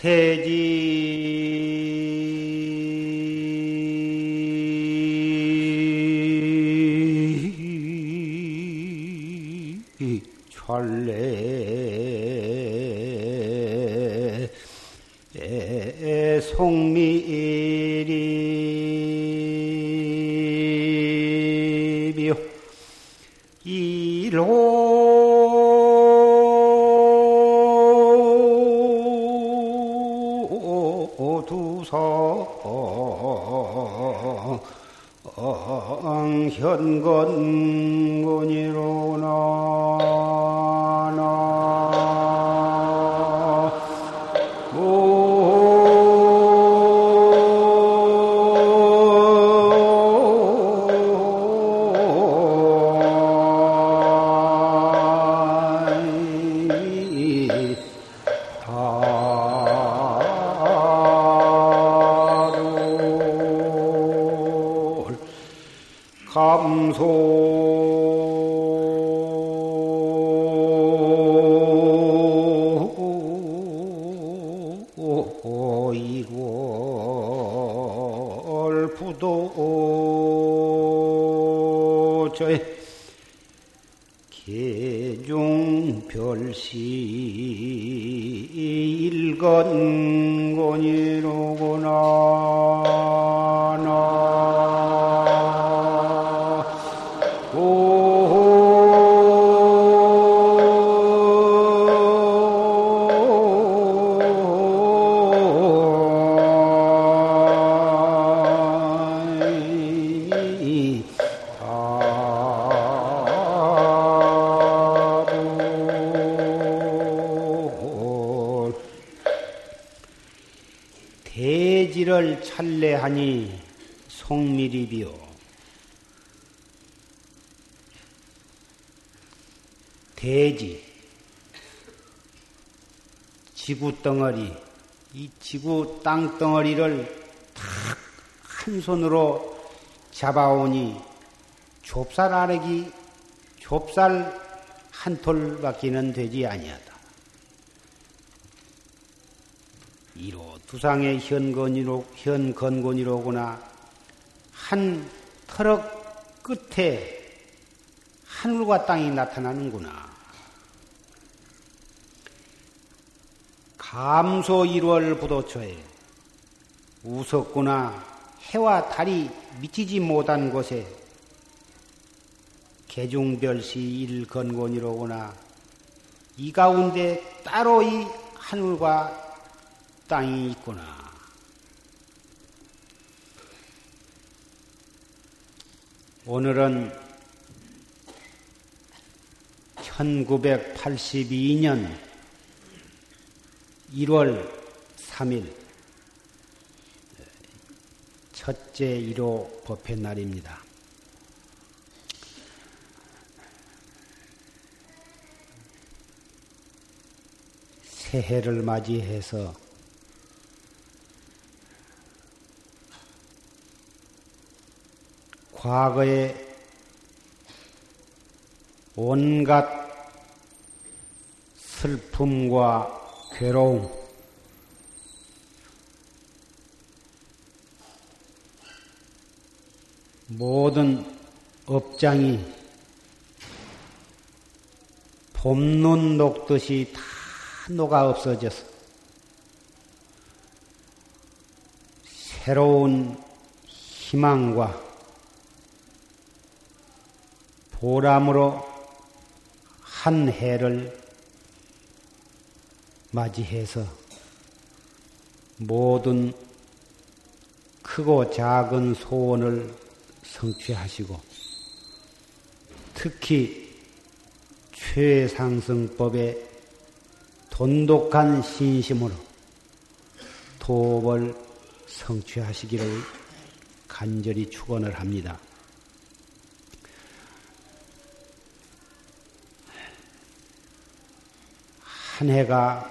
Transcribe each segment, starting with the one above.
대지. 찰래 송미리비요 이로 두 대지를 찰래하니 송미리비요 대지, 지구 덩어리, 이 지구 땅 덩어리를 탁 한 손으로 잡아오니 좁쌀 아래기, 좁쌀 한 톨밖에는 되지 아니하다. 이로 두상의 현건이로, 현건곤이로구나. 한 터럭 끝에 하늘과 땅이 나타나는구나. 감소 1월 부도초에 우석구나 해와 달이 미치지 못한 곳에 개중별시 일건곤이로구나. 이 가운데 따로 이 하늘과 땅이 있구나. 오늘은 1982년 1월 3일 첫째 1호 법회 날입니다. 새해를 맞이해서 과거에 온갖 슬픔과 괴로움, 모든 업장이 봄눈 녹듯이 다 녹아 없어져서 새로운 희망과 보람으로 한 해를 맞이해서 모든 크고 작은 소원을 성취하시고 특히 최상승법의 돈독한 신심으로 도업을 성취하시기를 간절히 축원을 합니다. 한 해가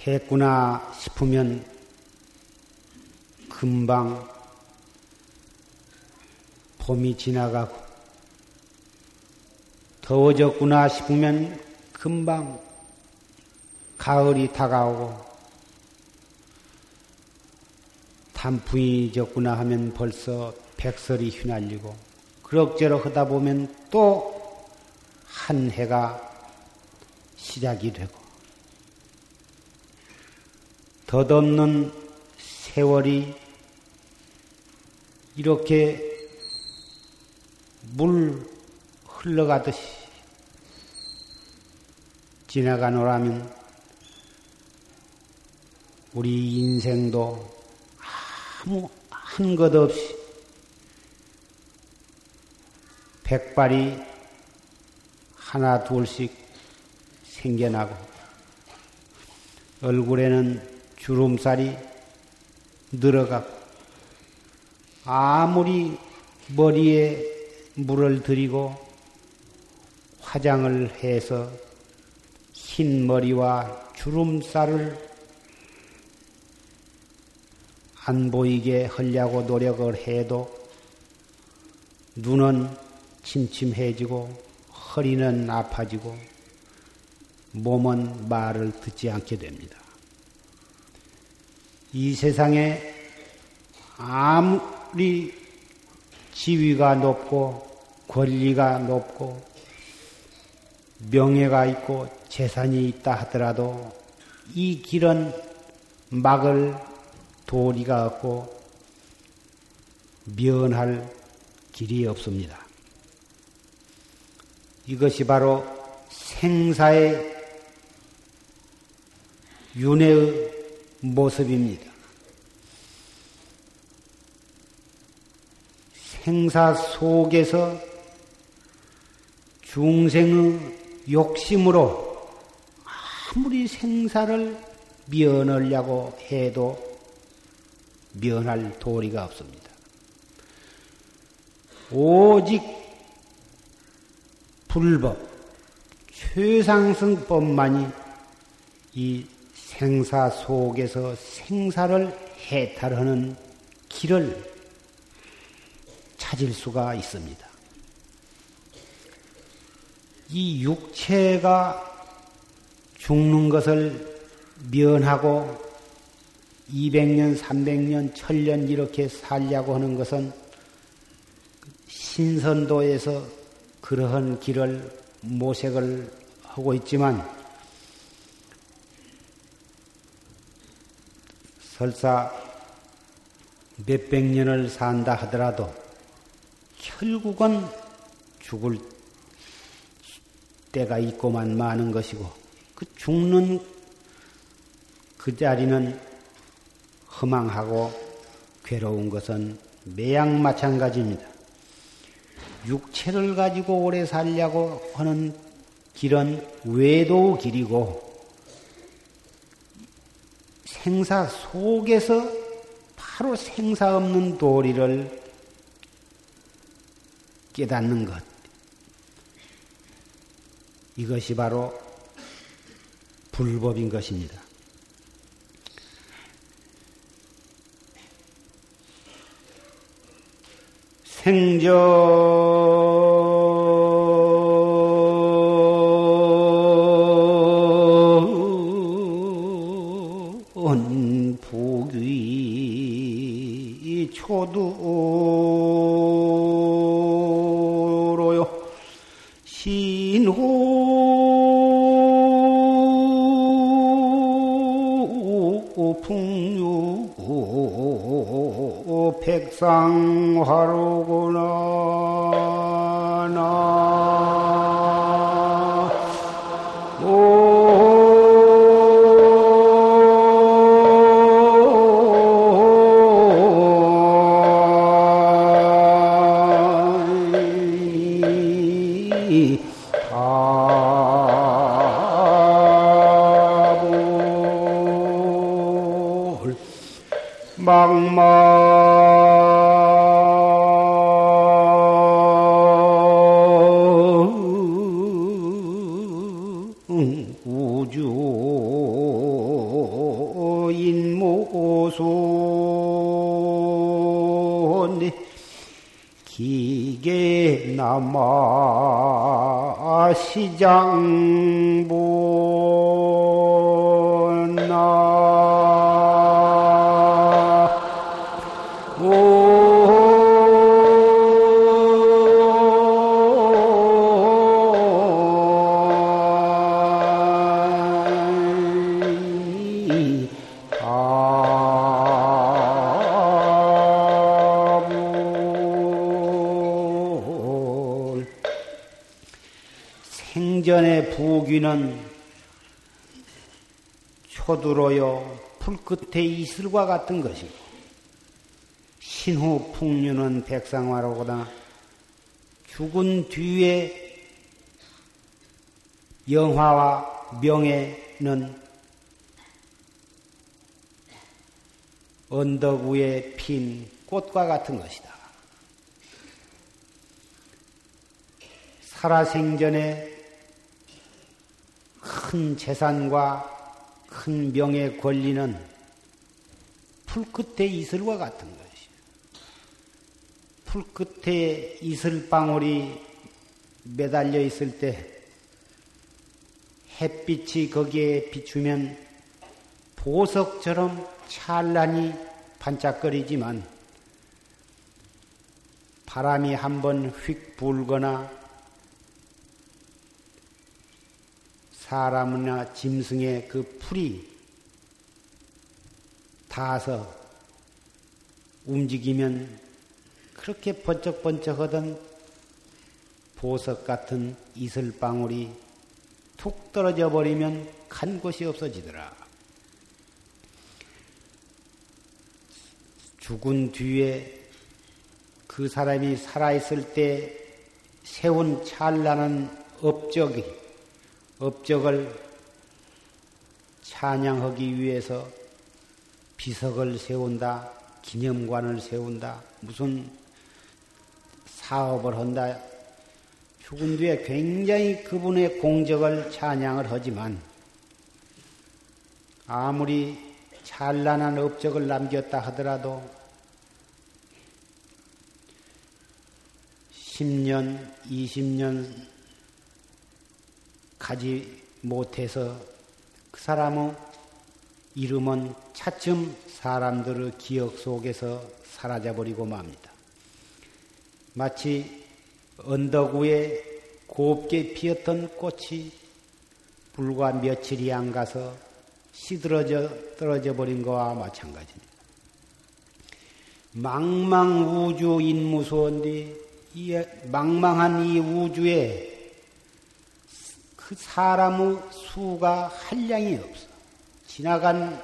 시작했구나 싶으면 금방 봄이 지나가고 더워졌구나 싶으면 금방 가을이 다가오고 단풍이 졌구나 하면 벌써 백설이 휘날리고 그럭저럭 하다 보면 또 한 해가 시작이 되고 덧없는 세월이 이렇게 물 흘러가듯이 지나가노라면 우리 인생도 아무 한 것 없이 백발이 하나 둘씩 생겨나고 얼굴에는 주름살이 늘어가고 아무리 머리에 물을 들이고 화장을 해서 흰 머리와 주름살을 안 보이게 하려고 노력을 해도 눈은 침침해지고 허리는 아파지고 몸은 말을 듣지 않게 됩니다. 이 세상에 아무리 지위가 높고 권리가 높고 명예가 있고 재산이 있다 하더라도 이 길은 막을 도리가 없고 면할 길이 없습니다. 이것이 바로 생사의 윤회의 모습입니다. 생사 속에서 중생의 욕심으로 아무리 생사를 면하려고 해도 면할 도리가 없습니다. 오직 불법, 최상승법만이 이 생사 속에서 생사를 해탈하는 길을 찾을 수가 있습니다. 이 육체가 죽는 것을 면하고 200년, 300년, 1000년 이렇게 살려고 하는 것은 신선도에서 그러한 길을 모색을 하고 있지만 설사 몇백 년을 산다 하더라도 결국은 죽을 때가 있고만 마는 것이고 그 죽는 그 자리는 허망하고 괴로운 것은 매양 마찬가지입니다. 육체를 가지고 오래 살려고 하는 길은 외도 길이고 생사 속에서 바로 생사 없는 도리를 깨닫는 것. 이것이 바로 불법인 것입니다. 생전 무손 기계남아 시장보나. 초두로요 풀끝의 이슬과 같은 것이고 신후 풍류는 백상화로보다 죽은 뒤에 영화와 명예는 언덕 위에 핀 꽃과 같은 것이다. 살아생전에 큰 재산과 큰 명예 권리는 풀끝의 이슬과 같은 것이요. 풀 끝에 이슬 방울이 매달려 있을 때 햇빛이 거기에 비추면 보석처럼 찬란히 반짝거리지만 바람이 한번 휙 불거나 사람이나 짐승의 그 풀이 닿아서 움직이면 그렇게 번쩍번쩍하던 보석 같은 이슬방울이 툭 떨어져 버리면 간 곳이 없어지더라. 죽은 뒤에 그 사람이 살아있을 때 세운 찬란한 업적이 업적을 찬양하기 위해서 비석을 세운다, 기념관을 세운다, 무슨 사업을 한다. 죽은 뒤에 굉장히 그분의 공적을 찬양을 하지만 아무리 찬란한 업적을 남겼다 하더라도 10년, 20년 가지 못해서 그 사람의 이름은 차츰 사람들의 기억 속에서 사라져버리고 맙니다. 마치 언덕 위에 곱게 피었던 꽃이 불과 며칠이 안 가서 시들어져 떨어져 버린 것과 마찬가지입니다. 망망 우주 인무소인데 이 망망한 이 우주에 그 사람의 수가 한량이 없어. 지나간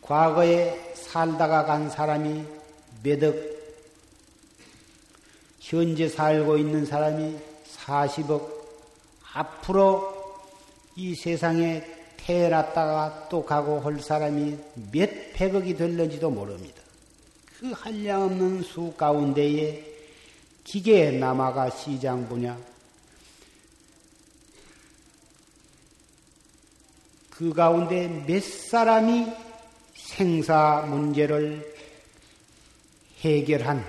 과거에 살다가 간 사람이 몇억, 현재 살고 있는 사람이 40억, 앞으로 이 세상에 태어났다가 또 가고 할 사람이 몇 백억이 될는지도 모릅니다. 그 한량 없는 수 가운데에 기계에 남아가 시장 분야, 그 가운데 몇 사람이 생사 문제를 해결한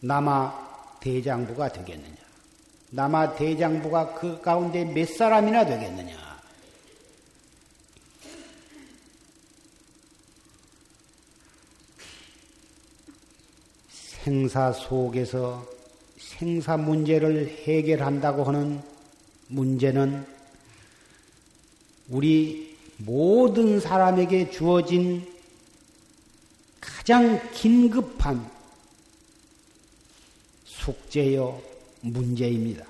남아 대장부가 되겠느냐? 남아 대장부가 그 가운데 몇 사람이나 되겠느냐? 생사 속에서 생사 문제를 해결한다고 하는 문제는 우리 모든 사람에게 주어진 가장 긴급한 숙제요 문제입니다.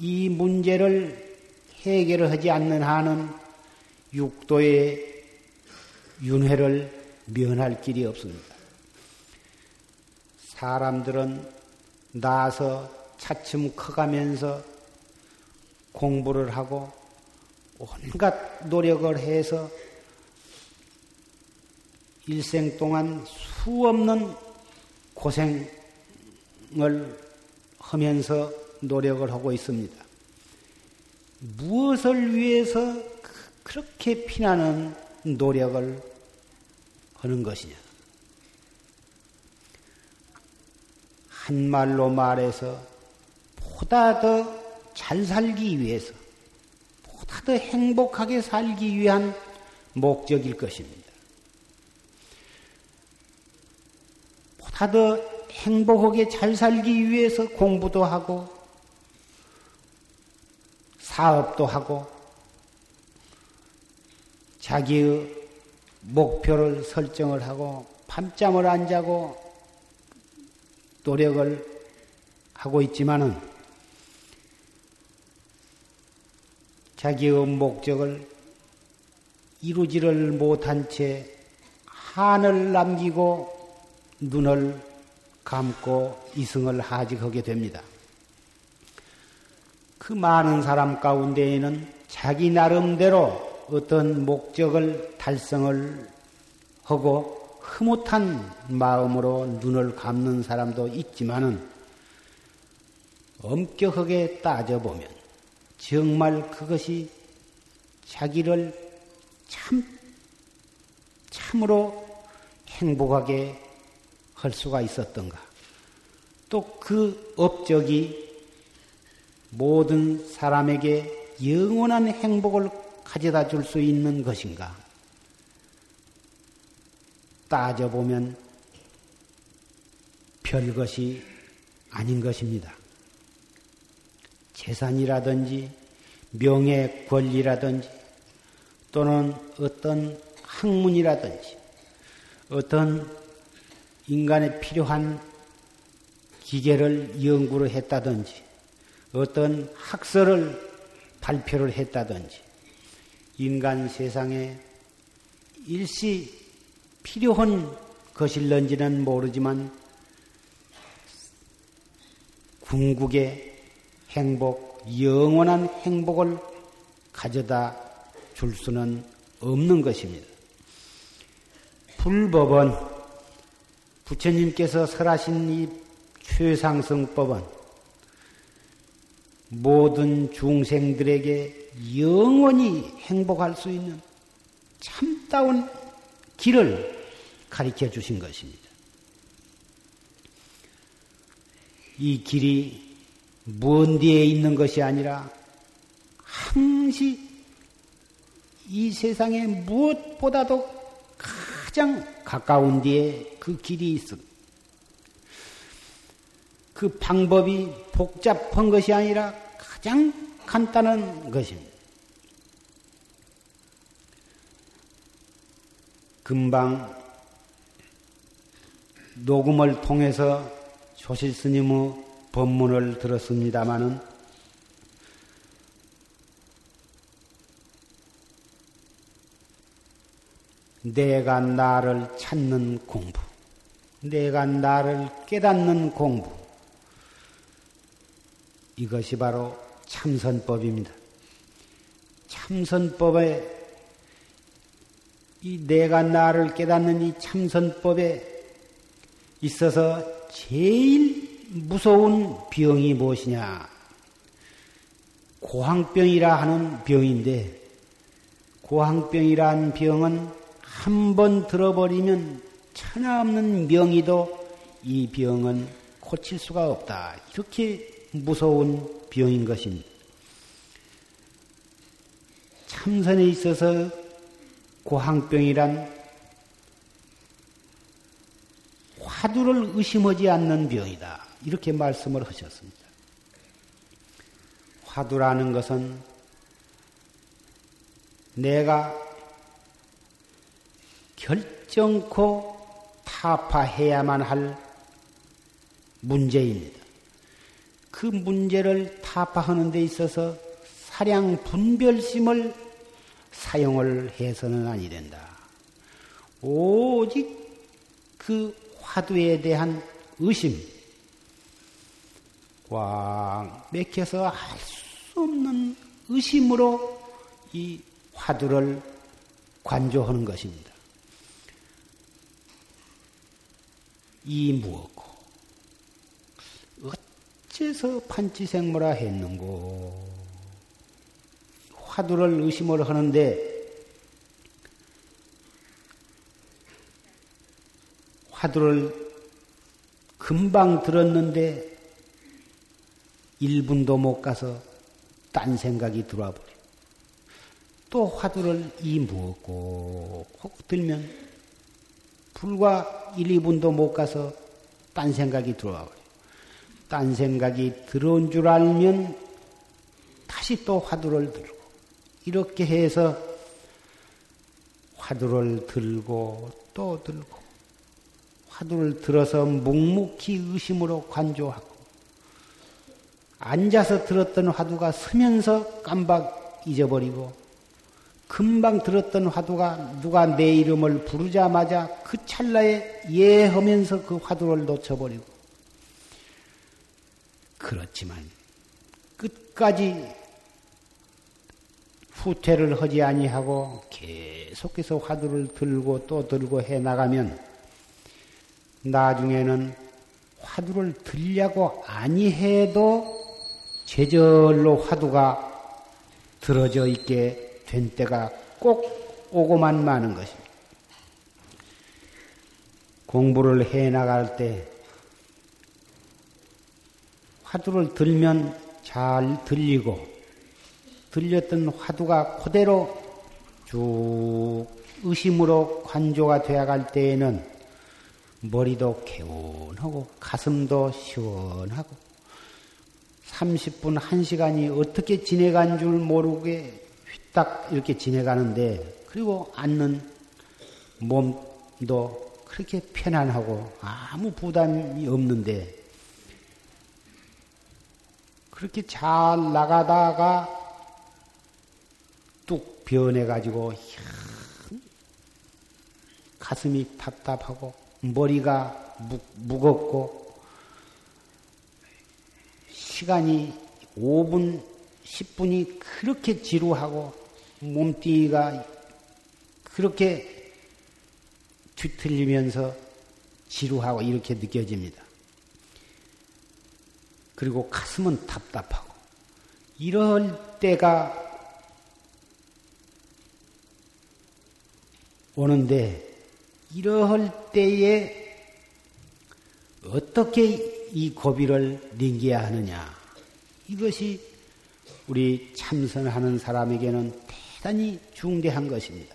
이 문제를 해결을 하지 않는 한은 육도의 윤회를 면할 길이 없습니다. 사람들은 나서 차츰 커가면서 공부를 하고 온갖 노력을 해서 일생 동안 수없는 고생을 하면서 노력을 하고 있습니다. 무엇을 위해서 그렇게 피나는 노력을 하는 것이냐? 한 말로 말해서 보다 더 잘 살기 위해서, 보다 더 행복하게 살기 위한 목적일 것입니다. 보다 더 행복하게 잘 살기 위해서 공부도 하고, 사업도 하고, 자기의 목표를 설정을 하고, 밤잠을 안 자고, 노력을 하고 있지만은 자기의 목적을 이루지를 못한 채 한을 남기고 눈을 감고 이승을 하직하게 됩니다. 그 많은 사람 가운데에는 자기 나름대로 어떤 목적을 달성을 하고 흐뭇한 마음으로 눈을 감는 사람도 있지만은 엄격하게 따져보면 정말 그것이 자기를 참, 참으로 행복하게 할 수가 있었던가. 또 그 업적이 모든 사람에게 영원한 행복을 가져다 줄 수 있는 것인가. 따져보면 별것이 아닌 것입니다. 재산이라든지 명예 권리라든지 또는 어떤 학문이라든지 어떤 인간에 필요한 기계를 연구를 했다든지 어떤 학설을 발표를 했다든지 인간 세상에 일시 필요한 것일런지는 모르지만 궁극의 행복, 영원한 행복을 가져다 줄 수는 없는 것입니다. 불법은 부처님께서 설하신 이 최상승법은 모든 중생들에게 영원히 행복할 수 있는 참다운 길을 가르쳐 주신 것입니다. 이 길이 먼 뒤에 있는 것이 아니라 항시 이 세상에 무엇보다도 가장 가까운 뒤에 그 길이 있습니다. 그 방법이 복잡한 것이 아니라 가장 간단한 것입니다. 금방 녹음을 통해서 조실 스님의 법문을 들었습니다마는 내가 나를 찾는 공부, 내가 나를 깨닫는 공부, 이것이 바로 참선법입니다. 참선법에 이 내가 나를 깨닫는 이 참선법에 있어서 제일 무서운 병이 무엇이냐? 고항병이라 하는 병인데, 고항병이란 병은 한 번 들어버리면 천하 없는 명의도 이 병은 고칠 수가 없다. 이렇게 무서운 병인 것입니다. 참선에 있어서 고항병이란 화두를 의심하지 않는 병이다. 이렇게 말씀을 하셨습니다. 화두라는 것은 내가 결정코 타파해야만 할 문제입니다. 그 문제를 타파하는 데 있어서 사량 분별심을 사용을 해서는 아니 된다. 오직 그 화두에 대한 의심, 꽉 맥혀서 할 수 없는 의심으로 이 화두를 관조하는 것입니다. 이 무엇고 어째서 판치생모라 했는고 화두를 의심을 하는데 화두를 금방 들었는데 1분도 못 가서 딴 생각이 들어와 버려. 또 화두를 이 무엇고 혹 들면 불과 1, 2분도 못 가서 딴 생각이 들어와 버려. 딴 생각이 들어온 줄 알면 다시 또 화두를 들고 이렇게 해서 화두를 들고 또 들고 화두를 들어서 묵묵히 의심으로 관조하고 앉아서 들었던 화두가 서면서 깜박 잊어버리고 금방 들었던 화두가 누가 내 이름을 부르자마자 그 찰나에 예 하면서 그 화두를 놓쳐버리고 그렇지만 끝까지 후퇴를 하지 아니하고 계속해서 화두를 들고 또 들고 해 나가면 나중에는 화두를 들려고 아니해도 제절로 화두가 들어져 있게 된 때가 꼭 오고만 마는 것입니다. 공부를 해 나갈 때 화두를 들면 잘 들리고 들렸던 화두가 그대로 쭉 의심으로 관조가 되어갈 때에는 머리도 개운하고 가슴도 시원하고 30분, 1시간이 어떻게 지내간 줄 모르게 휘딱 이렇게 지내가는데 그리고 앉는 몸도 그렇게 편안하고 아무 부담이 없는데 그렇게 잘 나가다가 뚝 변해가지고 가슴이 답답하고 머리가 무, 무겁고 시간이 5분, 10분이 그렇게 지루하고 몸뚱이가 그렇게 뒤틀리면서 지루하고 이렇게 느껴집니다. 그리고 가슴은 답답하고 이럴 때가 오는데 이럴 때에 어떻게 이 고비를 넘겨야 하느냐 이것이 우리 참선하는 사람에게는 대단히 중대한 것입니다.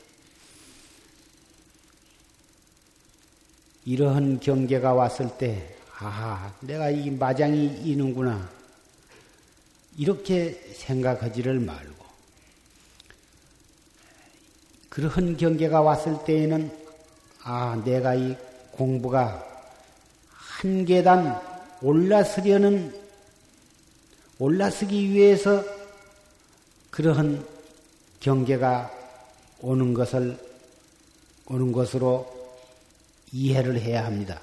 이러한 경계가 왔을 때 아, 내가 이 마장이 이는구나. 이렇게 생각하지를 말고, 그러한 경계가 왔을 때에는, 아, 내가 이 공부가 한 계단 올라서려는, 올라서기 위해서 그러한 경계가 오는 것을, 오는 것으로 이해를 해야 합니다.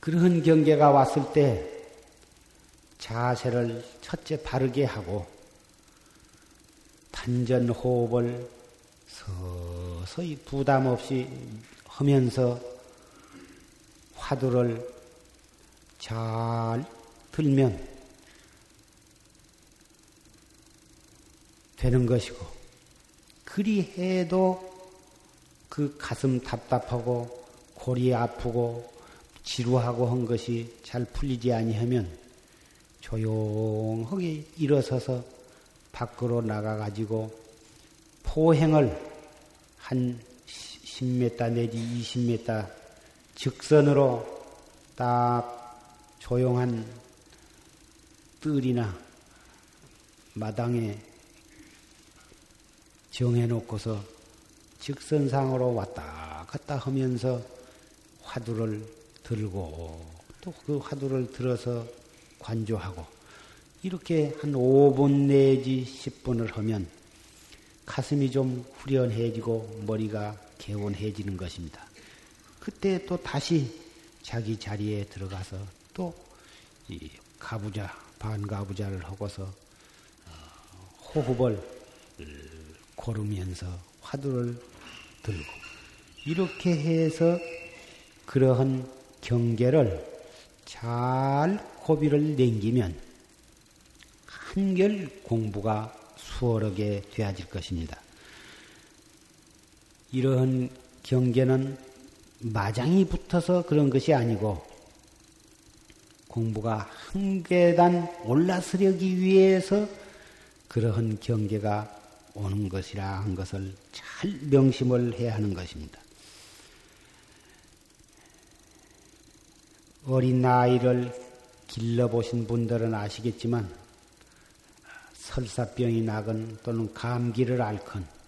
그런 경계가 왔을 때 자세를 첫째 바르게 하고 단전 호흡을 서서히 부담 없이 하면서 화두를 잘 들면 되는 것이고 그리 해도 그 가슴 답답하고 골이 아프고 지루하고 한 것이 잘 풀리지 아니하면 조용하게 일어서서 밖으로 나가가지고 포행을 한 10m 내지 20m 직선으로 딱 조용한 뜰이나 마당에 정해놓고서 직선상으로 왔다 갔다 하면서 화두를 들고 또 그 화두를 들어서 관조하고 이렇게 한 5분 내지 10분을 하면 가슴이 좀 후련해지고 머리가 개운해지는 것입니다. 그때 또 다시 자기 자리에 들어가서 또 가부자, 반가부자를 하고서 어, 호흡을 고르면서 화두를 들고 이렇게 해서 그러한 경계를 잘 고비를 남기면 한결 공부가 수월하게 되어질 것입니다. 이러한 경계는 마장이 붙어서 그런 것이 아니고 공부가 한 계단 올라서려기 위해서 그러한 경계가 오는 것이라 한 것을 잘 명심을 해야 하는 것입니다. 어린 아이를 길러보신 분들은 아시겠지만 설사병이 나건 또는 감기를 앓건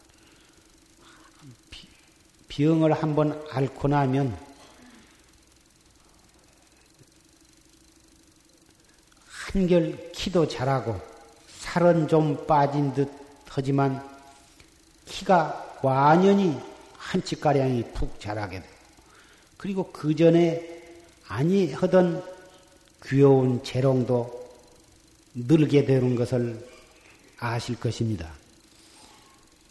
병을 한번 앓고 나면 한결 키도 자라고 살은 좀 빠진 듯 하지만 키가 완연히 한치가량이 푹 자라게 돼요. 그리고 그 전에 아니 하던 귀여운 재롱도 늘게 되는 것을 아실 것입니다.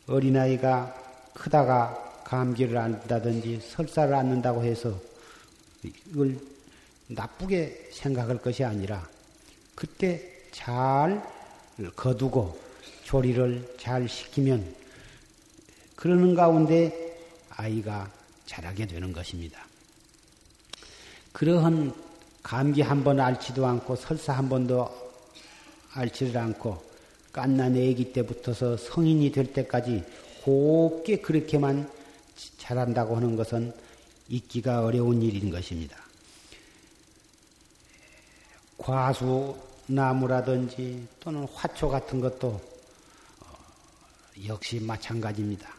어린아이가 크다가 감기를 앓는다든지 설사를 앓는다고 해서 이걸 나쁘게 생각할 것이 아니라 그때 잘 거두고 조리를 잘 시키면 그러는 가운데 아이가 자라게 되는 것입니다. 그러한 감기 한 번 앓지도 않고 설사 한 번도 앓지를 않고 깐난 애기 때부터서 성인이 될 때까지 곱게 그렇게만 자란다고 하는 것은 잊기가 어려운 일인 것입니다. 과수 나무라든지 또는 화초 같은 것도 어, 역시 마찬가지입니다.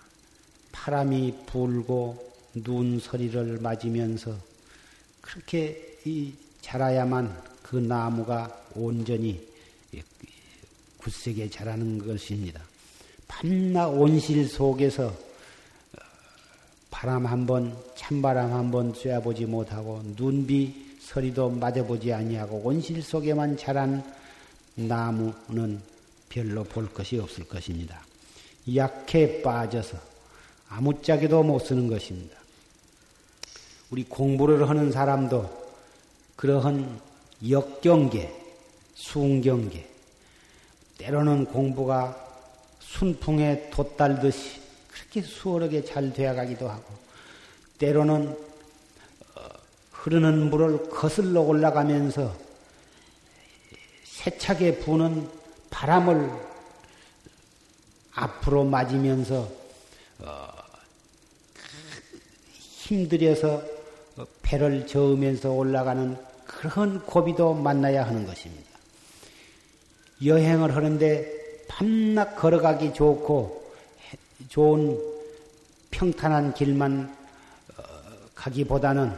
바람이 불고 눈 서리를 맞으면서 그렇게 자라야만 그 나무가 온전히 굳세게 자라는 것입니다. 밤낮 온실 속에서 어, 바람 한 번, 찬바람 한 번 쐬어보지 못하고 눈비 서리도 맞아보지 아니하고 온실 속에만 자란 나무는 별로 볼 것이 없을 것입니다. 약해 빠져서 아무짝에도 못 쓰는 것입니다. 우리 공부를 하는 사람도 그러한 역경계, 순경계, 때로는 공부가 순풍에 돛달듯이 그렇게 수월하게 잘 되어가기도 하고, 때로는 어, 흐르는 물을 거슬러 올라가면서 세차게 부는 바람을 앞으로 맞으면서 어, 힘들여서 배를 저으면서 올라가는 그런 고비도 만나야 하는 것입니다. 여행을 하는데 밤낮 걸어가기 좋고 좋은 평탄한 길만 어, 가기보다는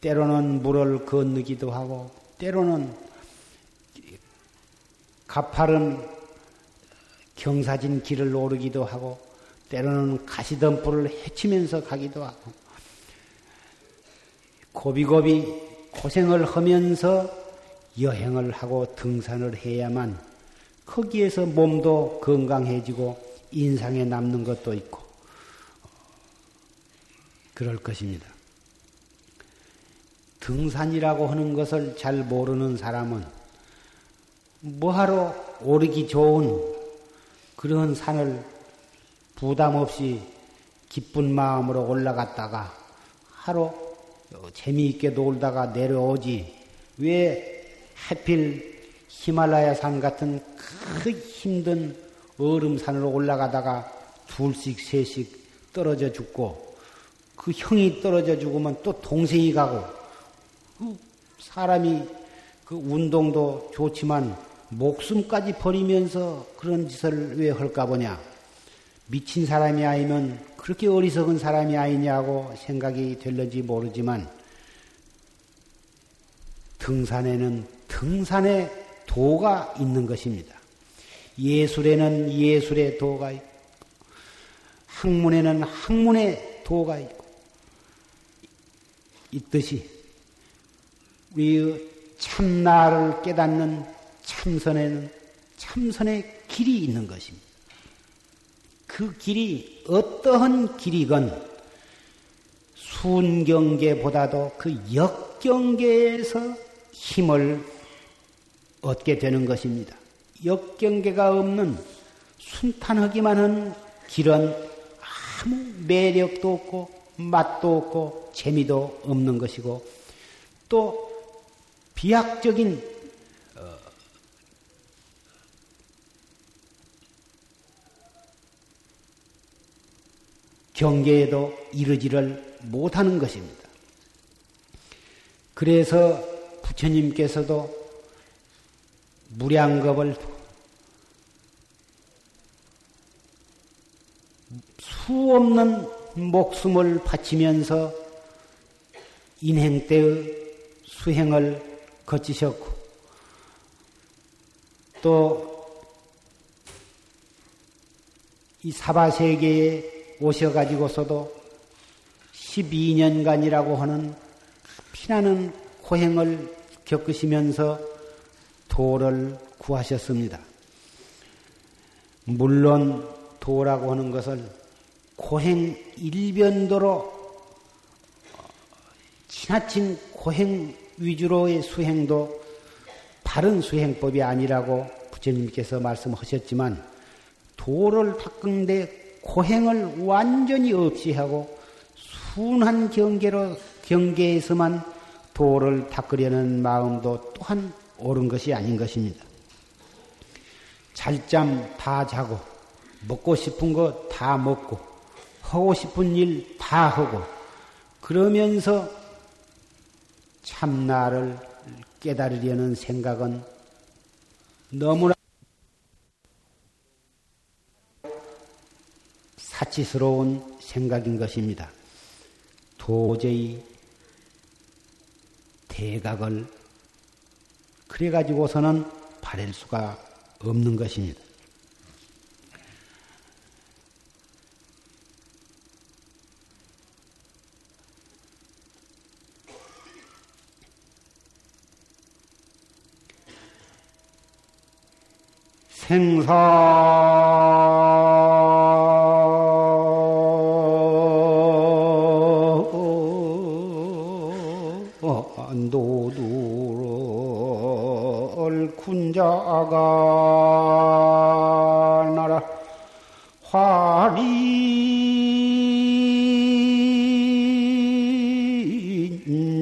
때로는 물을 건너기도 하고 때로는 가파른 경사진 길을 오르기도 하고 때로는 가시덤불을 헤치면서 가기도 하고 고비고비 고생을 하면서 여행을 하고 등산을 해야만 거기에서 몸도 건강해지고 인상에 남는 것도 있고 그럴 것입니다. 등산이라고 하는 것을 잘 모르는 사람은 뭐하러 오르기 좋은 그런 산을 부담 없이 기쁜 마음으로 올라갔다가 하루 재미있게 놀다가 내려오지 왜 하필 히말라야 산 같은 그 힘든 얼음산으로 올라가다가 둘씩 셋씩 떨어져 죽고 그 형이 떨어져 죽으면 또 동생이 가고 그 사람이 그 운동도 좋지만 목숨까지 버리면서 그런 짓을 왜 할까 보냐 미친 사람이 아니면 그렇게 어리석은 사람이 아니냐고 생각이 될는지 모르지만 등산에는 등산의 도가 있는 것입니다. 예술에는 예술의 도가 있고, 학문에는 학문의 도가 있고, 있듯이, 우리 참나를 깨닫는 참선에는 참선의 길이 있는 것입니다. 그 길이 어떠한 길이건 순경계보다도 그 역경계에서 힘을 얻게 되는 것입니다. 역경계가 없는 순탄하기만 한 길은 아무 매력도 없고 맛도 없고 재미도 없는 것이고 또 비약적인 어, 경계에도 이르지를 못하는 것입니다. 그래서 부처님께서도 무량겁을 수 없는 목숨을 바치면서 인행 때의 수행을 거치셨고 또 이 사바세계에 오셔가지고서도 12년간이라고 하는 피나는 고행을 겪으시면서 도를 구하셨습니다. 물론 도라고 하는 것을 고행 일변도로 지나친 고행 위주로의 수행도 바른 수행법이 아니라고 부처님께서 말씀하셨지만 도를 닦는데 고행을 완전히 없이 하고 순한 경계로 경계에서만 도를 닦으려는 마음도 또한 옳은 것이 아닌 것입니다. 잘 잠 다 자고 먹고 싶은 거 다 먹고 하고 싶은 일 다 하고 그러면서 참나를 깨달으려는 생각은 너무나 사치스러운 생각인 것입니다. 도저히 대각을 그래가지고서는 바랄 수가 없는 것입니다. 생사. 안도두를 군자가 나라 화린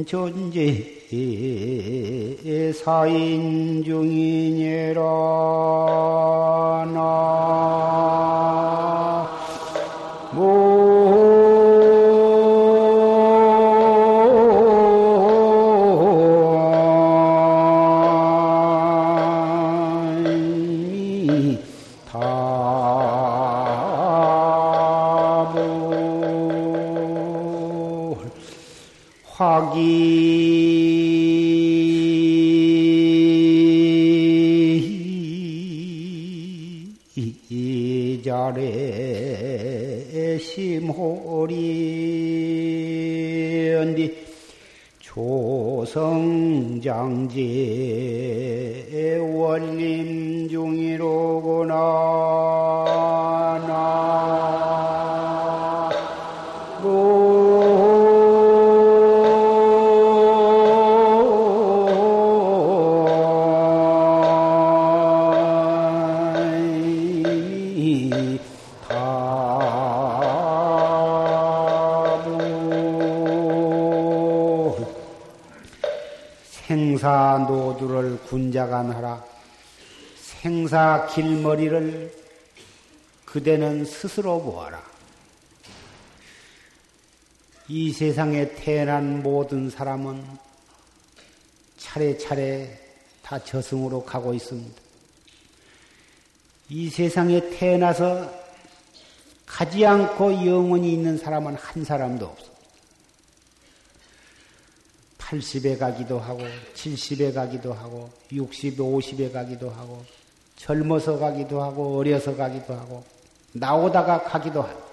존 재 사인 중이니라. 나 성장제 생사 길머리를 그대는 스스로 보아라. 이 세상에 태어난 모든 사람은 차례차례 다 저승으로 가고 있습니다. 이 세상에 태어나서 가지 않고 영원히 있는 사람은 한 사람도 없어. 80에 가기도 하고, 70에 가기도 하고, 60, 50에 가기도 하고, 젊어서 가기도 하고, 어려서 가기도 하고, 나오다가 가기도 하고.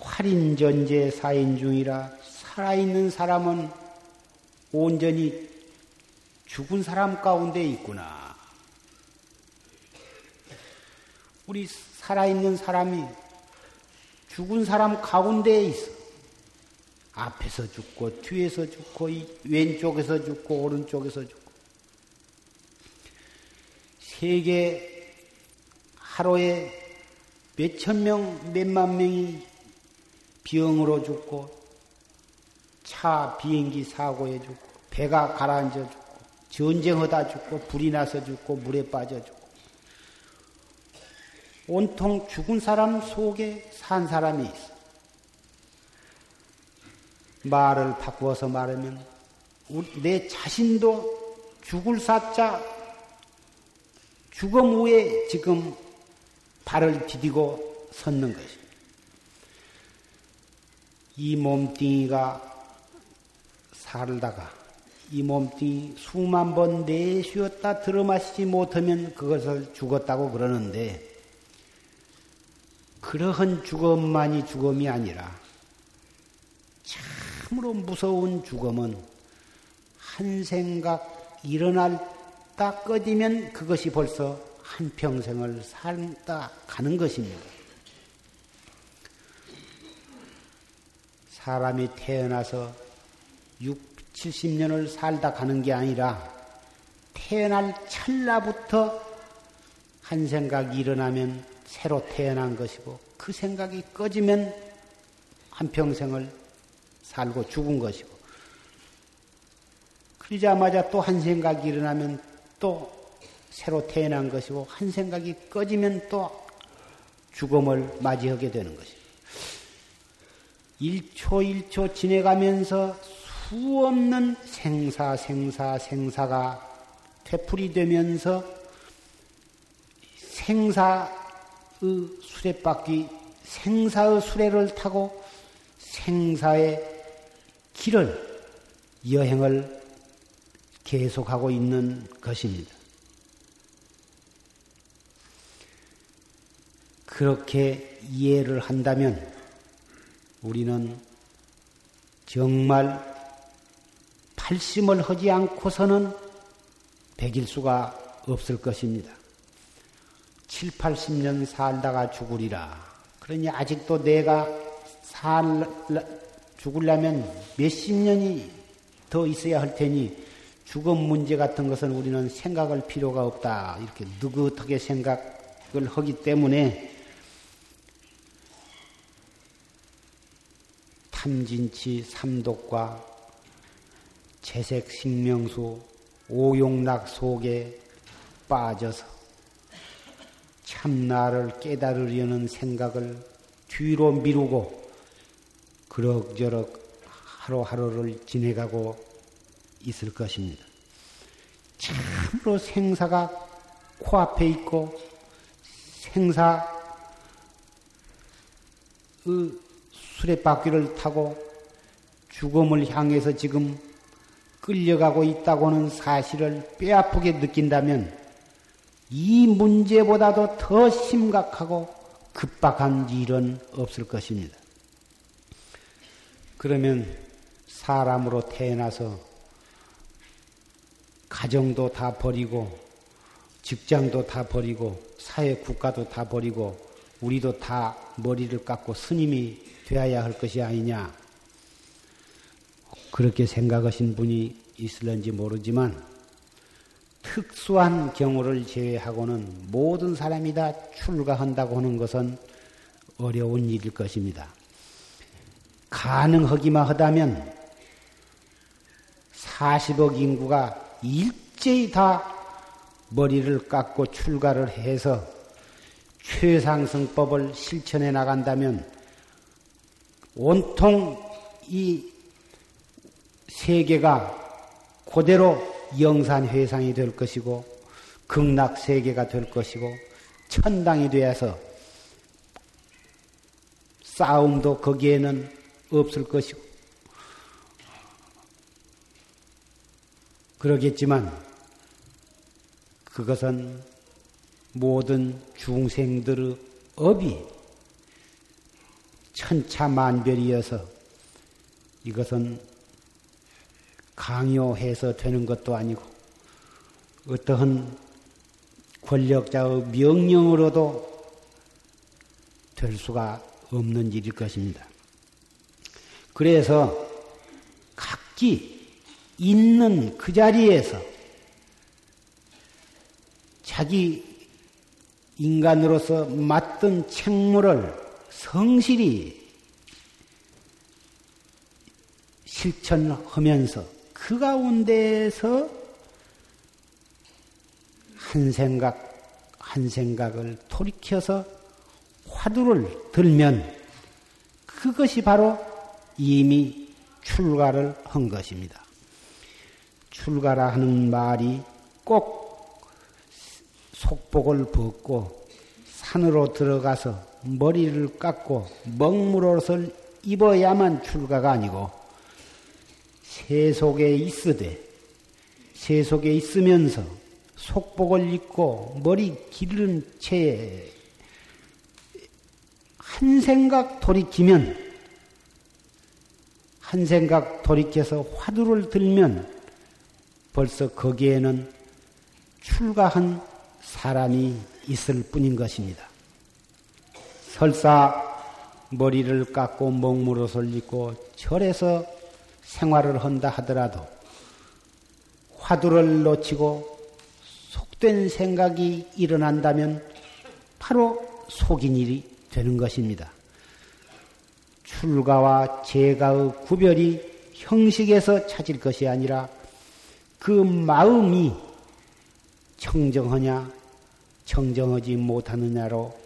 활인전제 사인 중이라 살아있는 사람은 온전히 죽은 사람 가운데 있구나. 우리 살아있는 사람이 죽은 사람 가운데에 있어. 앞에서 죽고 뒤에서 죽고 왼쪽에서 죽고 오른쪽에서 죽고 세계 하루에 몇천 명, 몇만 명이 병으로 죽고 차 비행기 사고에 죽고 배가 가라앉아 죽고 전쟁하다 죽고 불이 나서 죽고 물에 빠져 죽고 온통 죽은 사람 속에 산 사람이 있어. 말을 바꾸어서 말하면 내 자신도 죽을 사자 죽음 후에 지금 발을 디디고 섰는 것입니다. 이 몸뚱이가 살다가 이 몸뚱이 수만 번 내쉬었다 들어마시지 못하면 그것을 죽었다고 그러는데 그러한 죽음만이 죽음이 아니라 참으로 무서운 죽음은 한 생각 일어날 다 꺼지면 그것이 벌써 한 평생을 살다 가는 것입니다. 사람이 태어나서 6, 70년을 살다 가는 게 아니라 태어날 찰나부터 한 생각이 일어나면 새로 태어난 것이고 그 생각이 꺼지면 한평생을 살고 죽은 것이고 그러자마자 또 한 생각이 일어나면 또 새로 태어난 것이고 한 생각이 꺼지면 또 죽음을 맞이하게 되는 것입니다. 1초 1초 지내가면서 수 없는 생사 생사 생사가 되풀이 되면서 생사의 수레바퀴 생사의 수레를 타고 생사의 길을 여행을 계속하고 있는 것입니다. 그렇게 이해를 한다면 우리는 정말 팔심을 하지 않고서는 백일 수가 없을 것입니다. 7, 80년 살다가 죽으리라. 그러니 아직도 내가 살, 죽으려면 몇십 년이 더 있어야 할 테니 죽음 문제 같은 것은 우리는 생각할 필요가 없다. 이렇게 느긋하게 생각을 하기 때문에 탐진치 삼독과 채색 식명수 오용락 속에 빠져서 참나를 깨달으려는 생각을 뒤로 미루고 그럭저럭 하루하루를 지내가고 있을 것입니다. 참으로 생사가 코앞에 있고 생사의 수레바퀴를 타고 죽음을 향해서 지금 끌려가고 있다고는 사실을 뼈아프게 느낀다면 이 문제보다도 더 심각하고 급박한 일은 없을 것입니다. 그러면 사람으로 태어나서 가정도 다 버리고 직장도 다 버리고 사회 국가도 다 버리고 우리도 다 머리를 깎고 스님이 되어야 할 것이 아니냐. 그렇게 생각하신 분이 있을런지 모르지만 특수한 경우를 제외하고는 모든 사람이 다 출가한다고 하는 것은 어려운 일일 것입니다. 가능하기만 하다면 40억 인구가 일제히 다 머리를 깎고 출가를 해서 최상승법을 실천해 나간다면 온통 이 세계가 그대로 영산회상이 될 것이고 극락세계가 될 것이고 천당이 되어서 싸움도 거기에는 없을 것이고 그러겠지만 그것은 모든 중생들의 업이 천차만별이어서 이것은 강요해서 되는 것도 아니고 어떠한 권력자의 명령으로도 될 수가 없는 일일 것입니다. 그래서 각기 있는 그 자리에서 자기 인간으로서 맡은 책무를 성실히 실천하면서 그 가운데에서 한 생각, 한 생각을 돌이켜서 화두를 들면 그것이 바로 이미 출가를 한 것입니다. 출가라 하는 말이 꼭 속복을 벗고 산으로 들어가서 머리를 깎고 먹물옷을 입어야만 출가가 아니고 세속에 있으되 세속에 있으면서 속복을 입고 머리 기른 채한 생각 돌이키면 한 생각 돌이켜서 화두를 들면 벌써 거기에는 출가한 사람이 있을 뿐인 것입니다. 설사 머리를 깎고 먹물옷을 입고 절에서 생활을 한다 하더라도 화두를 놓치고 속된 생각이 일어난다면 바로 속인 일이 되는 것입니다. 출가와 재가의 구별이 형식에서 찾을 것이 아니라 그 마음이 청정하냐, 청정하지 못하느냐로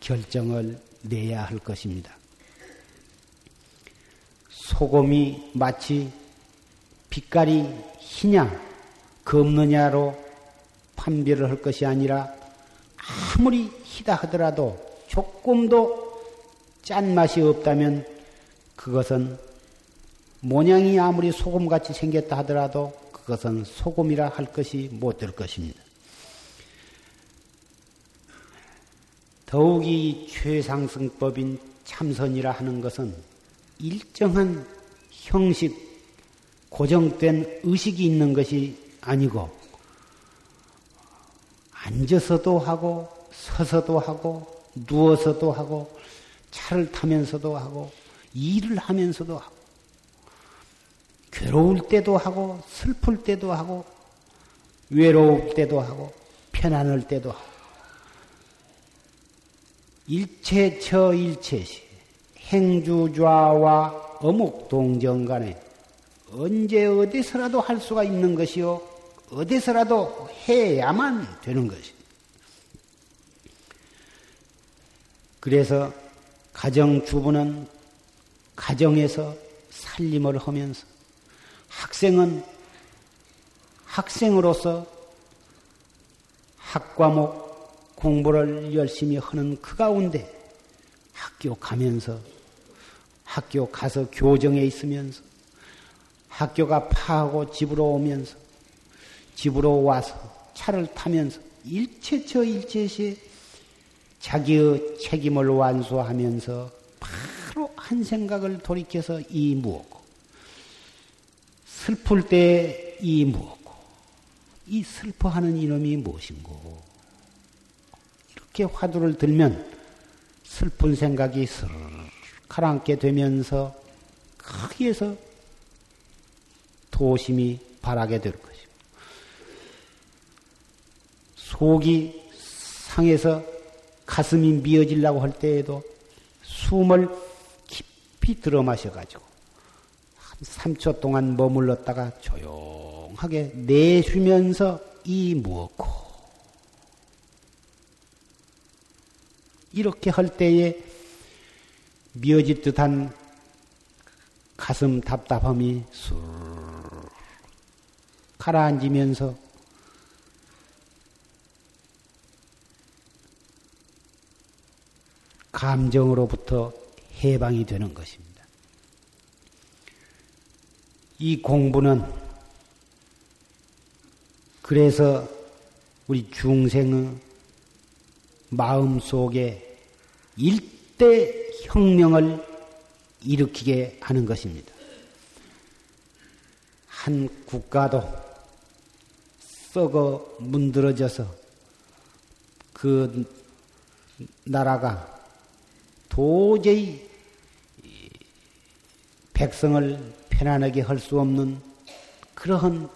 결정을 내야 할 것입니다. 소금이 마치 빛깔이 희냐, 검느냐로 판별을 할 것이 아니라 아무리 희다 하더라도 조금도 짠맛이 없다면 그것은 모양이 아무리 소금같이 생겼다 하더라도 그것은 소금이라 할 것이 못 될 것입니다. 더욱이 최상승법인 참선이라 하는 것은 일정한 형식, 고정된 의식이 있는 것이 아니고, 앉아서도 하고, 서서도 하고, 누워서도 하고, 차를 타면서도 하고, 일을 하면서도 하고, 괴로울 때도 하고, 슬플 때도 하고, 외로울 때도 하고, 편안할 때도 하고, 일체처 일체시, 행주좌와 어묵동정 간에 언제 어디서라도 할 수가 있는 것이요, 어디서라도 해야만 되는 것이. 그래서 가정주부는 가정에서 살림을 하면서 학생은 학생으로서 학과목 공부를 열심히 하는 그 가운데 학교 가면서 학교 가서 교정에 있으면서 학교가 파하고 집으로 오면서 집으로 와서 차를 타면서 일체처 일체시 자기의 책임을 완수하면서 바로 한 생각을 돌이켜서 이 무엇고 슬플 때 이 무엇고 이 슬퍼하는 이놈이 무엇인고 이렇게 화두를 들면 슬픈 생각이 슬 가라앉게 되면서 거기에서 도심이 바라게 될 것입니다. 속이 상해서 가슴이 미어지려고 할 때에도 숨을 깊이 들어 마셔가지고 한 3초 동안 머물렀다가 조용하게 내쉬면서 이 무엇고 이렇게 할 때에 미어질 듯한 가슴 답답함이 술 가라앉으면서 감정으로부터 해방이 되는 것입니다. 이 공부는 그래서 우리 중생의 마음 속에 일대 혁명을 일으키게 하는 것입니다. 한 국가도 썩어 문드러져서 그 나라가 도저히 백성을 편안하게 할 수 없는 그러한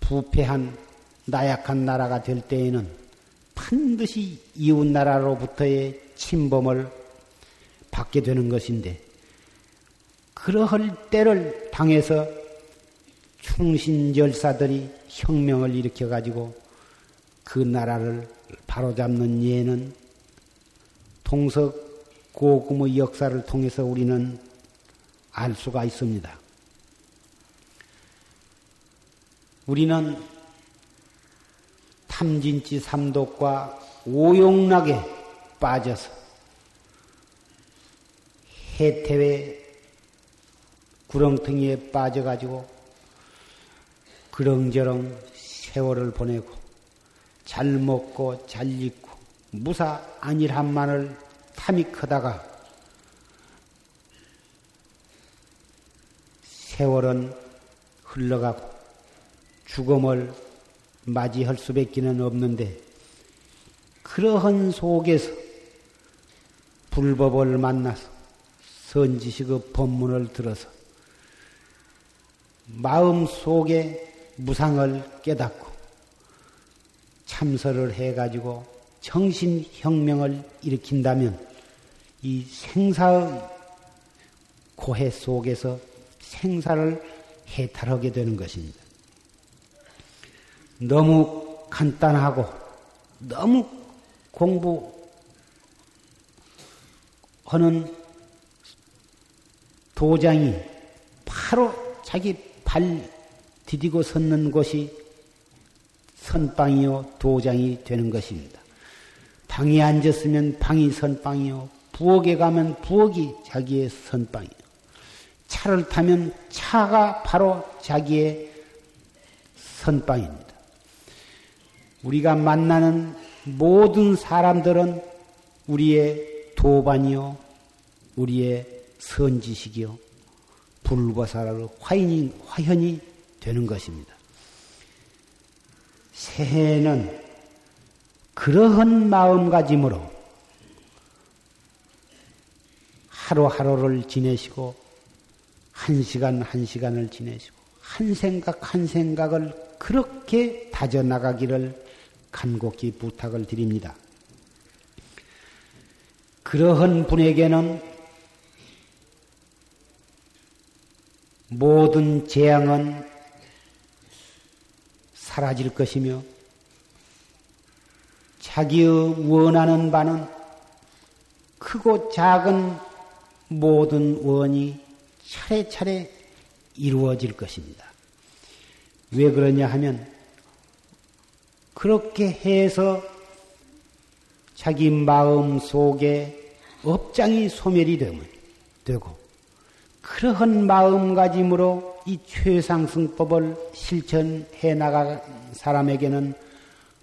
부패한 나약한 나라가 될 때에는 반드시 이웃 나라로부터의 침범을 받게 되는 것인데 그러할 때를 당해서 충신열사들이 혁명을 일으켜 가지고 그 나라를 바로잡는 예는 동석 고금의 역사를 통해서 우리는 알 수가 있습니다. 우리는 탐진치 삼독과 오용락에 빠져서 해태회 구렁텅이에 빠져가지고 그렁저렁 세월을 보내고 잘 먹고 잘 입고 무사 안일한만을 탐이 크다가 세월은 흘러가고 죽음을 맞이할 수밖에는 없는데 그러한 속에서 불법을 만나서 선지식의 법문을 들어서 마음 속에 무상을 깨닫고 참설을 해가지고 정신혁명을 일으킨다면 이 생사의 고해 속에서 생사를 해탈하게 되는 것입니다. 너무 간단하고 너무 공부하는 도장이 바로 자기 발 디디고 섰는 곳이 선방이요 도장이 되는 것입니다. 방에 앉았으면 방이 선방이요 부엌에 가면 부엌이 자기의 선방이요 차를 타면 차가 바로 자기의 선방입니다. 우리가 만나는 모든 사람들은 우리의 도반이요, 우리의 선지식이요, 불보살의 화인이, 화현이 되는 것입니다. 새해는 그러한 마음가짐으로 하루하루를 지내시고 한 시간 한 시간을 지내시고 한 생각 한 생각을 그렇게 다져 나가기를 간곡히 부탁을 드립니다. 그러한 분에게는 모든 재앙은 사라질 것이며 자기의 원하는 바는 크고 작은 모든 원이 차례차례 이루어질 것입니다. 왜 그러냐 하면 그렇게 해서 자기 마음 속에 업장이 소멸이 되고 그러한 마음가짐으로 이 최상승법을 실천해 나간 사람에게는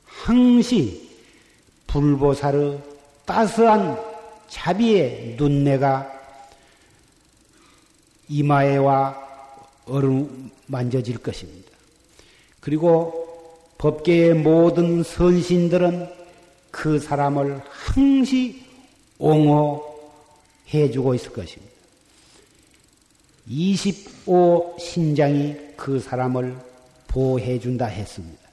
항시 불보살의 따스한 자비의 눈매가 이마에와 어루만져질 것입니다. 그리고 법계의 모든 선신들은 그 사람을 항시 옹호해 주고 있을 것입니다. 25 신장이 그 사람을 보호해 준다 했습니다.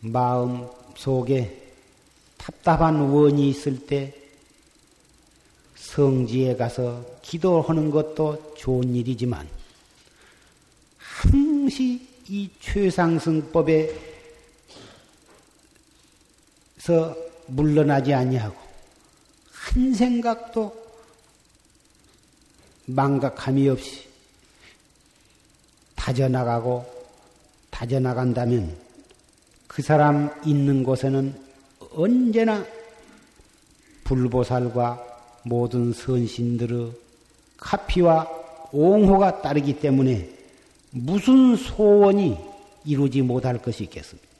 마음 속에 답답한 원이 있을 때 성지에 가서 기도하는 것도 좋은 일이지만 항시 이 최상승법에서 물러나지 아니하고 한 생각도 망각함이 없이 다져나가고 다져나간다면 그 사람 있는 곳에는 언제나 불보살과 모든 선신들의 카피와 옹호가 따르기 때문에 무슨 소원이 이루지 못할 것이 있겠습니까?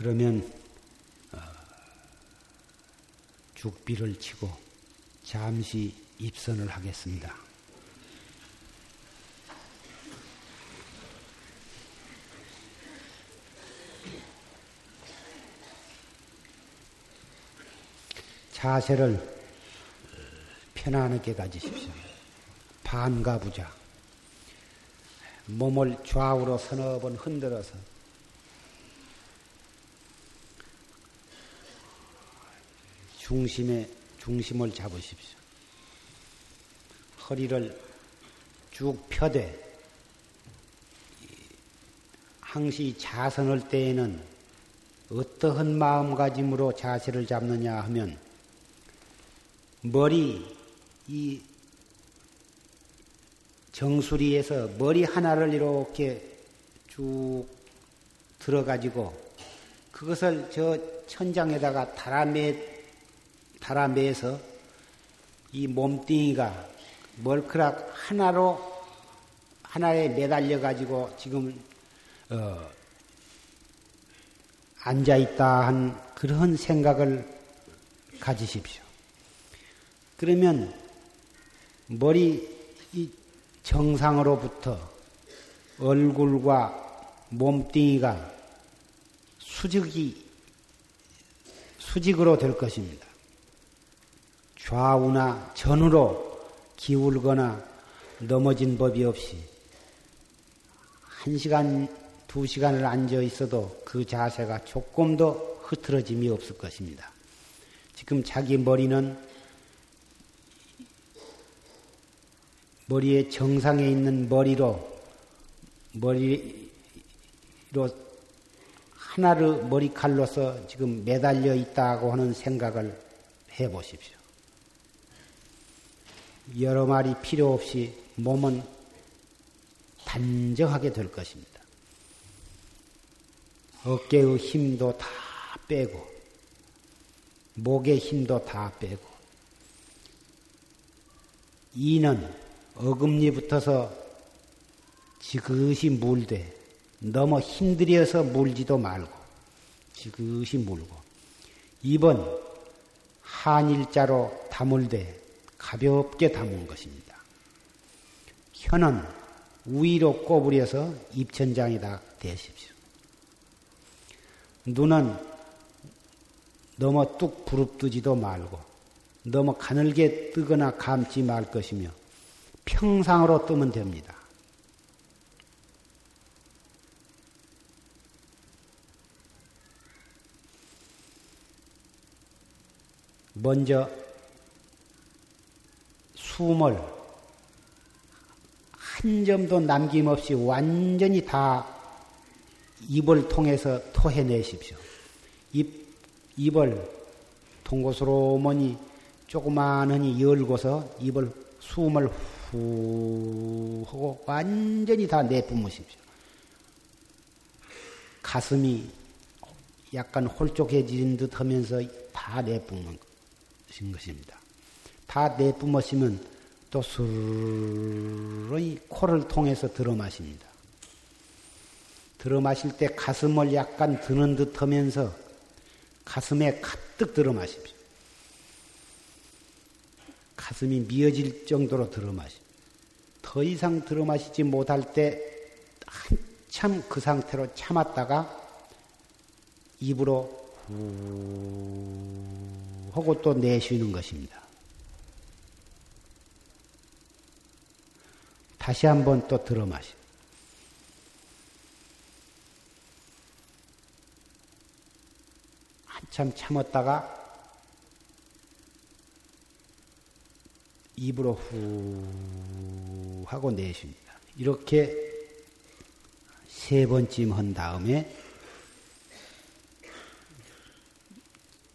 그러면 어, 죽비를 치고 잠시 입선을 하겠습니다. 자세를 편안하게 가지십시오. 반가부자. 몸을 좌우로 서너 번 흔들어서 중심에 중심을 잡으십시오. 허리를 쭉 펴되 항시 자선할 때에는 어떠한 마음가짐으로 자세를 잡느냐 하면 머리 이 정수리에서 머리 하나를 이렇게 쭉 들어가지고 그것을 저 천장에다가 달아매 달아매서 이 몸뚱이가 멀크락 하나로 하나에 매달려 가지고 지금 어, 앉아 있다 한 그런 생각을 가지십시오. 그러면 머리 정상으로부터 얼굴과 몸뚱이가 수직이 수직으로 될 것입니다. 좌우나 전으로 기울거나 넘어진 법이 없이 한 시간, 두 시간을 앉아 있어도 그 자세가 조금도 흐트러짐이 없을 것입니다. 지금 자기 머리는 머리의 정상에 있는 머리로 머리로 하나를 머리칼로서 지금 매달려 있다고 하는 생각을 해 보십시오. 여러 말이 필요 없이 몸은 단정하게 될 것입니다. 어깨의 힘도 다 빼고, 목의 힘도 다 빼고, 이는 어금니 붙어서 지그시 물되 너무 힘들여서 물지도 말고 지그시 물고 입은 한일자로 다물되 가볍게 담은 것입니다. 혀는 위로 꼬부려서 입천장에다 대십시오. 눈은 너무 뚝 부릅뜨지도 말고 너무 가늘게 뜨거나 감지 말 것이며 평상으로 뜨면 됩니다. 먼저 숨을 한 점도 남김없이 완전히 다 입을 통해서 토해내십시오. 입, 입을 통고스로 머니 조그마하니 열고서 입을 숨을 후 하고 완전히 다 내뿜으십시오. 가슴이 약간 홀쭉해진 듯 하면서 다 내뿜는 것입니다. 다 내뿜으시면 또 스르르 코를 통해서 들어 마십니다. 들어 마실 때 가슴을 약간 드는 듯 하면서 가슴에 가득 들어 마십시오. 가슴이 미어질 정도로 들어 마십니다. 더 이상 들어 마시지 못할 때 한참 그 상태로 참았다가 입으로 후 하고 또 내쉬는 것입니다. 다시 한번 또 들어 마시. 한참 참았다가 입으로 후 하고 내쉽니다. 이렇게 세 번쯤 한 다음에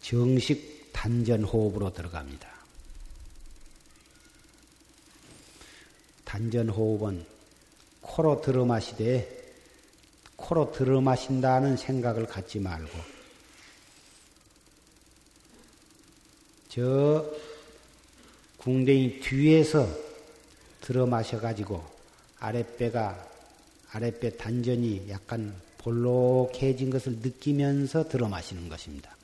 정식 단전 호흡으로 들어갑니다. 단전 호흡은 코로 들어 마시되 코로 들어 마신다는 생각을 갖지 말고 저 궁뎅이 뒤에서 들어 마셔가지고 아랫배가 아랫배 단전이 약간 볼록해진 것을 느끼면서 들어 마시는 것입니다.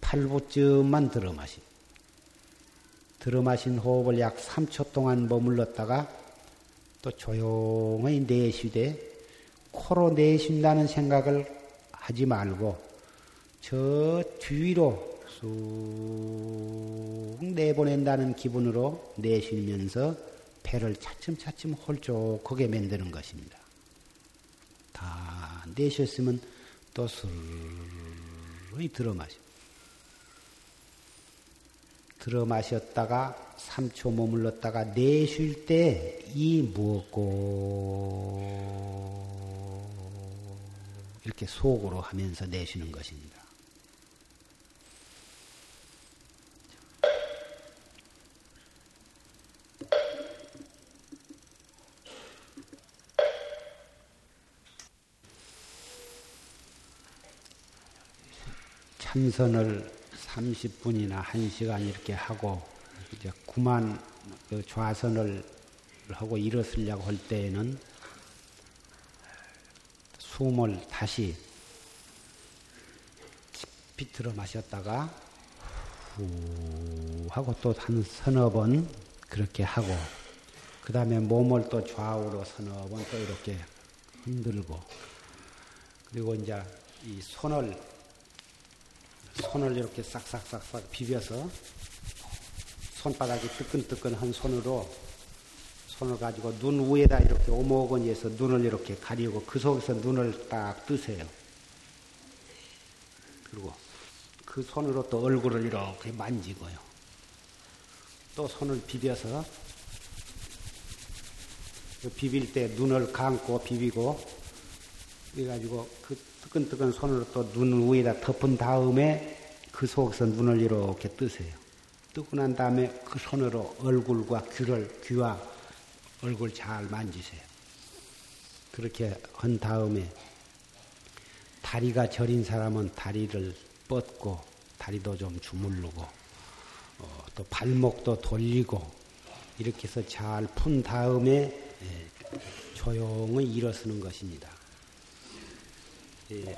팔부쯤만 들어 마시. 들어 마신 호흡을 약 3초 동안 머물렀다가 또 조용히 내쉬되 코로 내쉰다는 생각을 하지 말고 저 뒤로 쑥 내보낸다는 기분으로 내쉬면서 배를 차츰차츰 홀쭉하게 만드는 것입니다. 다 내쉬었으면 또 술이 들어 마시 들어 마셨다가 3초 머물렀다가 내쉴 때 이 무엇고 이렇게 속으로 하면서 내쉬는 것입니다. 참선을 30분이나 1시간 이렇게 하고 이제 그만 그 좌선을 하고 일어서려고 할 때에는 숨을 다시 깊이 들어 마셨다가 후 하고 또 한 서너 번 그렇게 하고 그 다음에 몸을 또 좌우로 서너 번 또 이렇게 흔들고 그리고 이제 이 손을 손을 이렇게 싹싹싹싹 비벼서 손바닥이 뜨끈뜨끈한 손으로 손을 가지고 눈 위에다 이렇게 오목원이해서 눈을 이렇게 가리고 그 속에서 눈을 딱 뜨세요. 그리고 그 손으로 또 얼굴을 이렇게 만지고요. 또 손을 비벼서 그 비빌 때 눈을 감고 비비고 그래가지고 그 뜨끈뜨끈 손으로 또 눈 위에다 덮은 다음에 그 속에서 눈을 이렇게 뜨세요. 뜨고 난 다음에 그 손으로 얼굴과 귀를, 귀와 얼굴 잘 만지세요. 그렇게 한 다음에 다리가 저린 사람은 다리를 뻗고 다리도 좀 주물르고 어, 또 발목도 돌리고 이렇게 해서 잘 푼 다음에 예, 조용히 일어서는 것입니다. 예,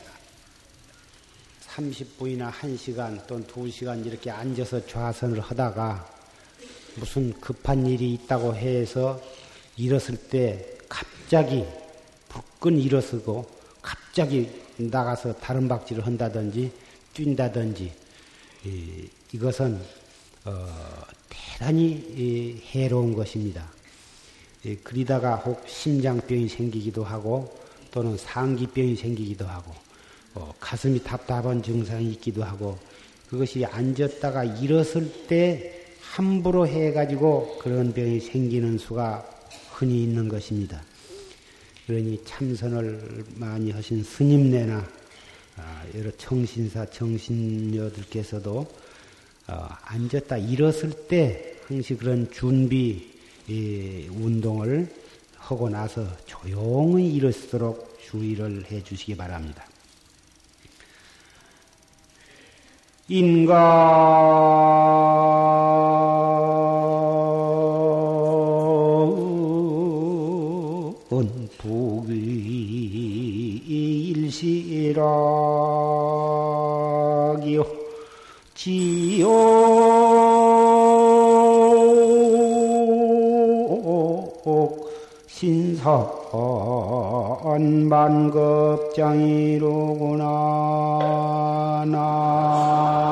30분이나 1시간 또는 2시간 이렇게 앉아서 좌선을 하다가 무슨 급한 일이 있다고 해서 일었을 때 갑자기 불끈 일어서고 갑자기 나가서 다른 박질을 한다든지 뛴다든지 이것은 어, 대단히 해로운 것입니다. 그리다가 혹 심장병이 생기기도 하고 또는 상기병이 생기기도 하고 어, 가슴이 답답한 증상이 있기도 하고 그것이 앉았다가 일었을 때 함부로 해가지고 그런 병이 생기는 수가 흔히 있는 것입니다. 그러니 참선을 많이 하신 스님네나 아, 여러 청신사 정신녀들께서도 어, 앉았다 일었을 때 항시 그런 준비 운동을 하고 나서 조용히 일어서도록 주의를 해 주시기 바랍니다. 인간 선 만급장이로구나 나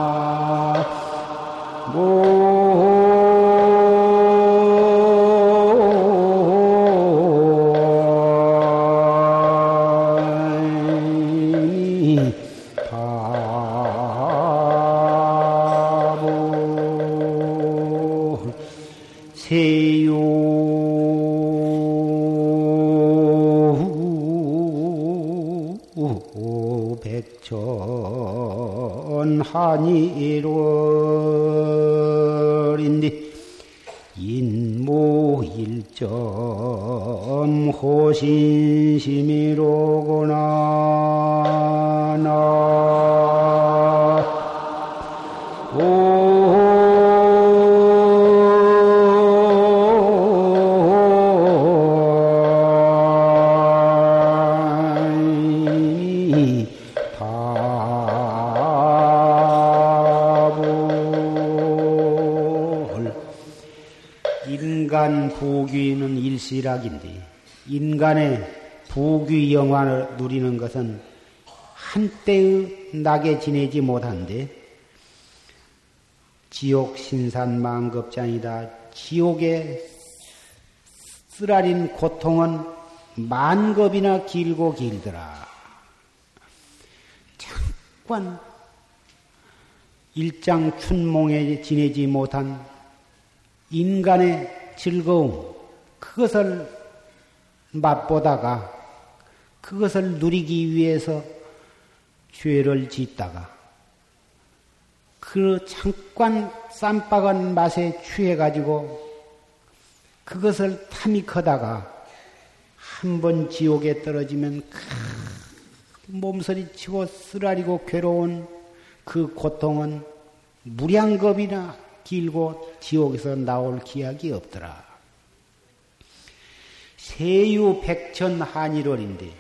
인모 인간의 부귀 영화를 누리는 것은 한때의 낙에 지내지 못한데 지옥 신산 만급장이다. 지옥의 쓰라린 고통은 만급이나 길고 길더라. 잠깐 일장 춘몽에 지내지 못한 인간의 즐거움, 그것을 맛보다가 그것을 누리기 위해서 죄를 짓다가 그 잠깐 쌈박한 맛에 취해가지고 그것을 탐이 커다가 한 번 지옥에 떨어지면 몸서리 치고 쓰라리고 괴로운 그 고통은 무량겁이나 길고 지옥에서 나올 기약이 없더라. 세유 백천 한일월인데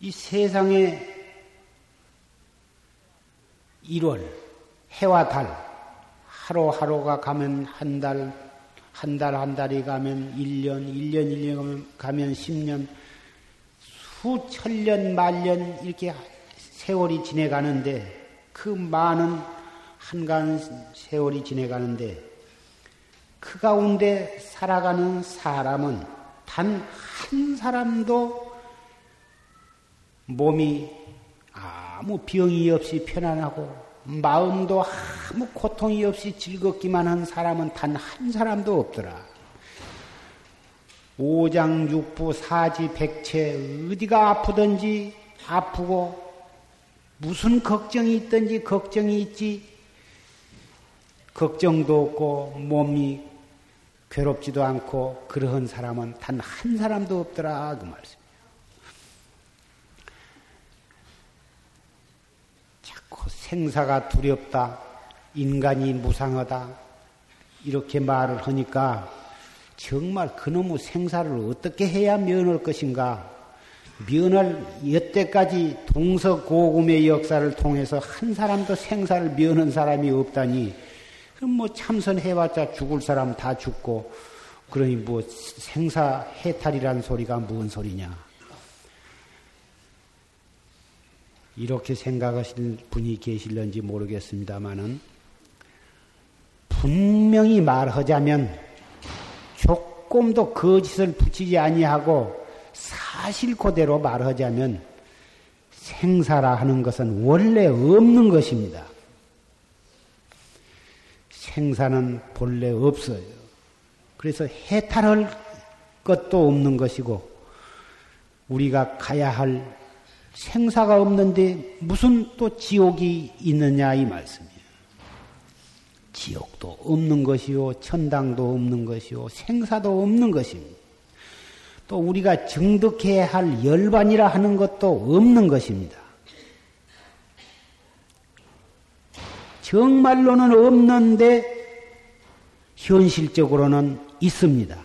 이 세상에 1월 해와 달 하루하루가 가면 한 달, 한 달 한 달이 가면 1년, 1년 1년 가면 10년, 수천 년, 만년 이렇게 세월이 지내가는데 그 많은 한간 세월이 지내가는데 그 가운데 살아가는 사람은 단 한 사람도 몸이 아무 병이 없이 편안하고 마음도 아무 고통이 없이 즐겁기만 한 사람은 단 한 사람도 없더라. 오장육부 사지 백체 어디가 아프든지 아프고 무슨 걱정이 있든지 걱정이 있지 걱정도 없고 몸이 괴롭지도 않고 그러한 사람은 단 한 사람도 없더라 그 말씀. 자꾸 생사가 두렵다, 인간이 무상하다 이렇게 말을 하니까 정말 그놈의 생사를 어떻게 해야 면할 것인가? 면할 여태까지 동서고금의 역사를 통해서 한 사람도 생사를 면한 사람이 없다니 뭐 참선해봤자 죽을 사람 다 죽고 그러니 뭐 생사 해탈이라는 소리가 뭔 소리냐 이렇게 생각하시는 분이 계실런지 모르겠습니다만은 분명히 말하자면 조금도 거짓을 붙이지 아니하고 사실 그대로 말하자면 생사라 하는 것은 원래 없는 것입니다. 생사는 본래 없어요. 그래서 해탈할 것도 없는 것이고 우리가 가야 할 생사가 없는데 무슨 또 지옥이 있느냐 이 말씀이에요. 지옥도 없는 것이요, 천당도 없는 것이요, 생사도 없는 것입니다. 또 우리가 정득해야 할 열반이라 하는 것도 없는 것입니다. 정말로는 없는데 현실적으로는 있습니다.